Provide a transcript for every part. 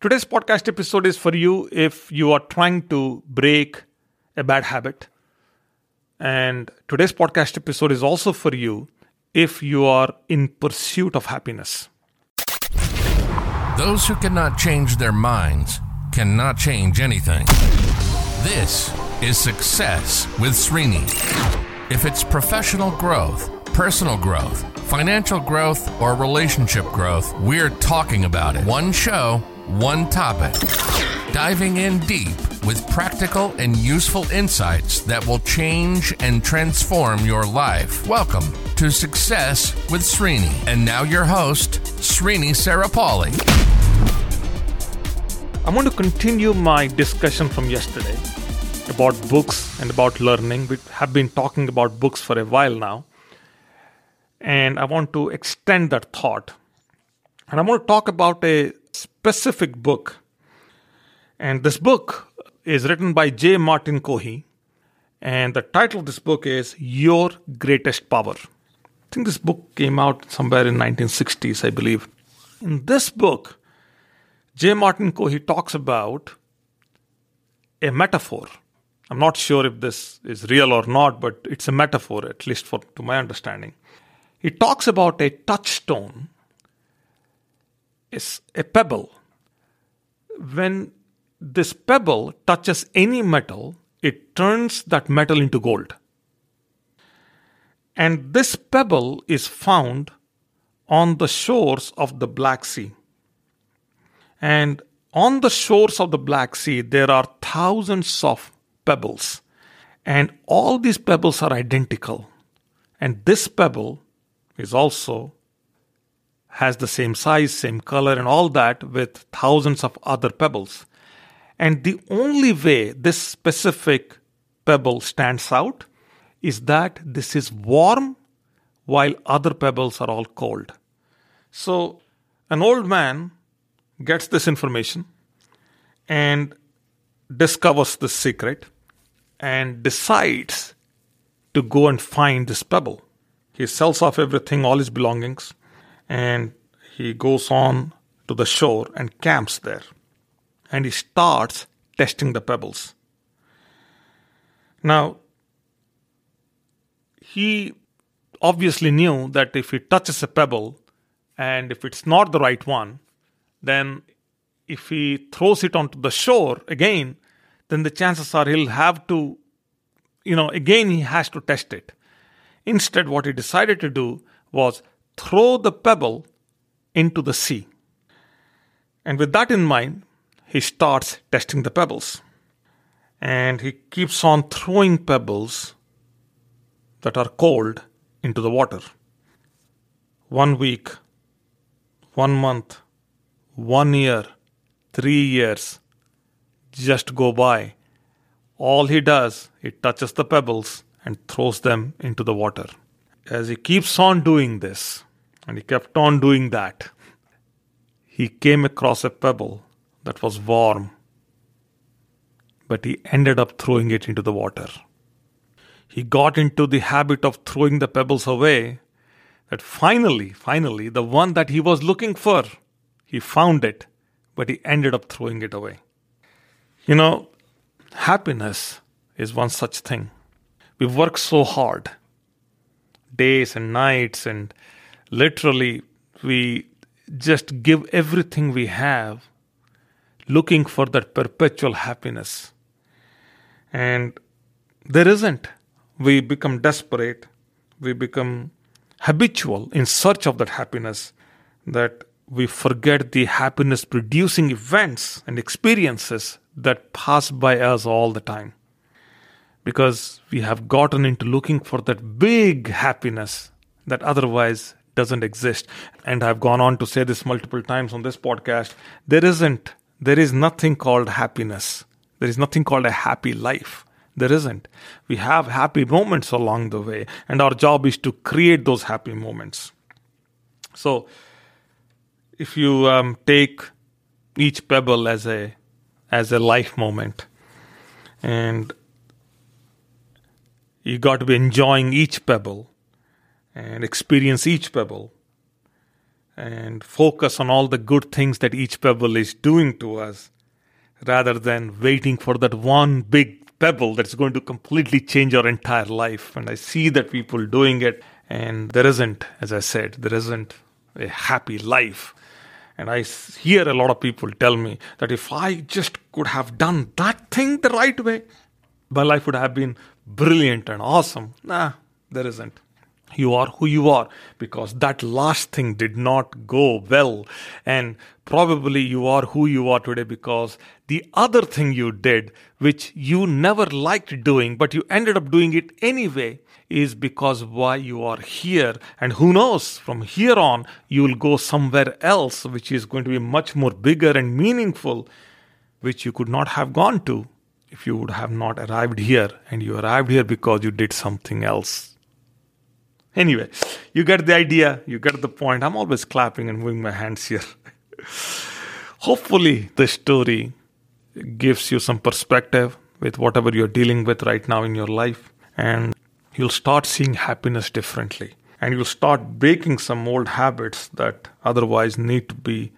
Today's podcast episode is for you if you are trying to break a bad habit. And today's podcast episode is also for you if you are in pursuit of happiness. Those who cannot change their minds cannot change anything. This is Success with Srini. If it's professional growth, personal growth, financial growth, or relationship growth, we're talking about it. One show one topic, diving in deep with practical and useful insights that will change and transform your life. Welcome to Success with Srini. And now your host, Srini Sarapalli. I'm going to continue my discussion from yesterday about books and about learning. We have been talking about books for a while now. And I want to extend that thought. And I want to talk about a specific book. And this book is written by J. Martin Kohe. And the title of this book is Your Greatest Power. I think this book came out somewhere in 1960s, I believe. In this book, J. Martin Kohe talks about a metaphor. I'm not sure if this is real or not, but it's a metaphor, at least for to my understanding. He talks about a touchstone is a pebble. When this pebble touches any metal, it turns that metal into gold. And this pebble is found on the shores of the Black Sea. And on the shores of the Black Sea, there are thousands of pebbles. And all these pebbles are identical. And this pebble is also has the same size, same color, and all that with thousands of other pebbles. And the only way this specific pebble stands out is that this is warm while other pebbles are all cold. So, an old man gets this information and discovers the secret and decides to go and find this pebble. He sells off everything, all his belongings, and he goes on to the shore and camps there. And he starts testing the pebbles. Now, he obviously knew that if he touches a pebble and if it's not the right one, then if he throws it onto the shore again, then the chances are he'll have to, you know, again he has to test it. Instead, what he decided to do was throw the pebble into the sea. And with that in mind, he starts testing the pebbles. And he keeps on throwing pebbles that are cold into the water. One week, one month, one year, three years just go by. All he does, he touches the pebbles and throws them into the water. As he keeps on doing this, and he kept on doing that. He came across a pebble that was warm, but he ended up throwing it into the water. He got into the habit of throwing the pebbles away that finally, finally, the one that he was looking for, he found it, but he ended up throwing it away. You know, happiness is one such thing. We work so hard, days and nights, and literally we just give everything we have looking for that perpetual happiness. And there isn't. We become desperate. We become habitual in search of that happiness that we forget the happiness producing events and experiences that pass by us all the time because we have gotten into looking for that big happiness that otherwise doesn't exist. And I've gone on to say this multiple times on this podcast. There isn't, there is nothing called happiness. There is nothing called a happy life. There isn't. We have happy moments along the way, and our job is to create those happy moments. So, if you um, take each pebble as a as a life moment, and you got to be enjoying each pebble, and experience each pebble. and focus on all the good things that each pebble is doing to us rather than waiting for that one big pebble that's going to completely change our entire life. And I see that people doing it, and there isn't, as I said, there isn't a happy life. And I hear a lot of people tell me that if I just could have done that thing the right way, my life would have been brilliant and awesome. Nah, there isn't. You are who you are because that last thing did not go well. And probably you are who you are today because the other thing you did, which you never liked doing, but you ended up doing it anyway, is because why you are here. And who knows, from here on, you will go somewhere else, which is going to be much more bigger and meaningful, which you could not have gone to if you would have not arrived here. And you arrived here because you did something else. Anyway, you get the idea, you get the point. I'm always clapping and moving my hands here. Hopefully, the story gives you some perspective with whatever you're dealing with right now in your life, and you'll start seeing happiness differently. And you'll start breaking some old habits that otherwise need to be,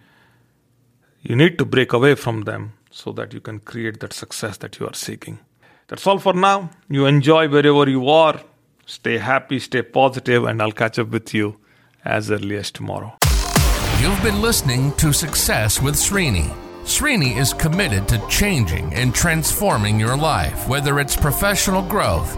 you need to break away from them so that you can create that success that you are seeking. That's all for now. You enjoy wherever you are. Stay happy, stay positive, and I'll catch up with you as early as tomorrow. You've been listening to Success with Srini. Srini is committed to changing and transforming your life, whether it's professional growth,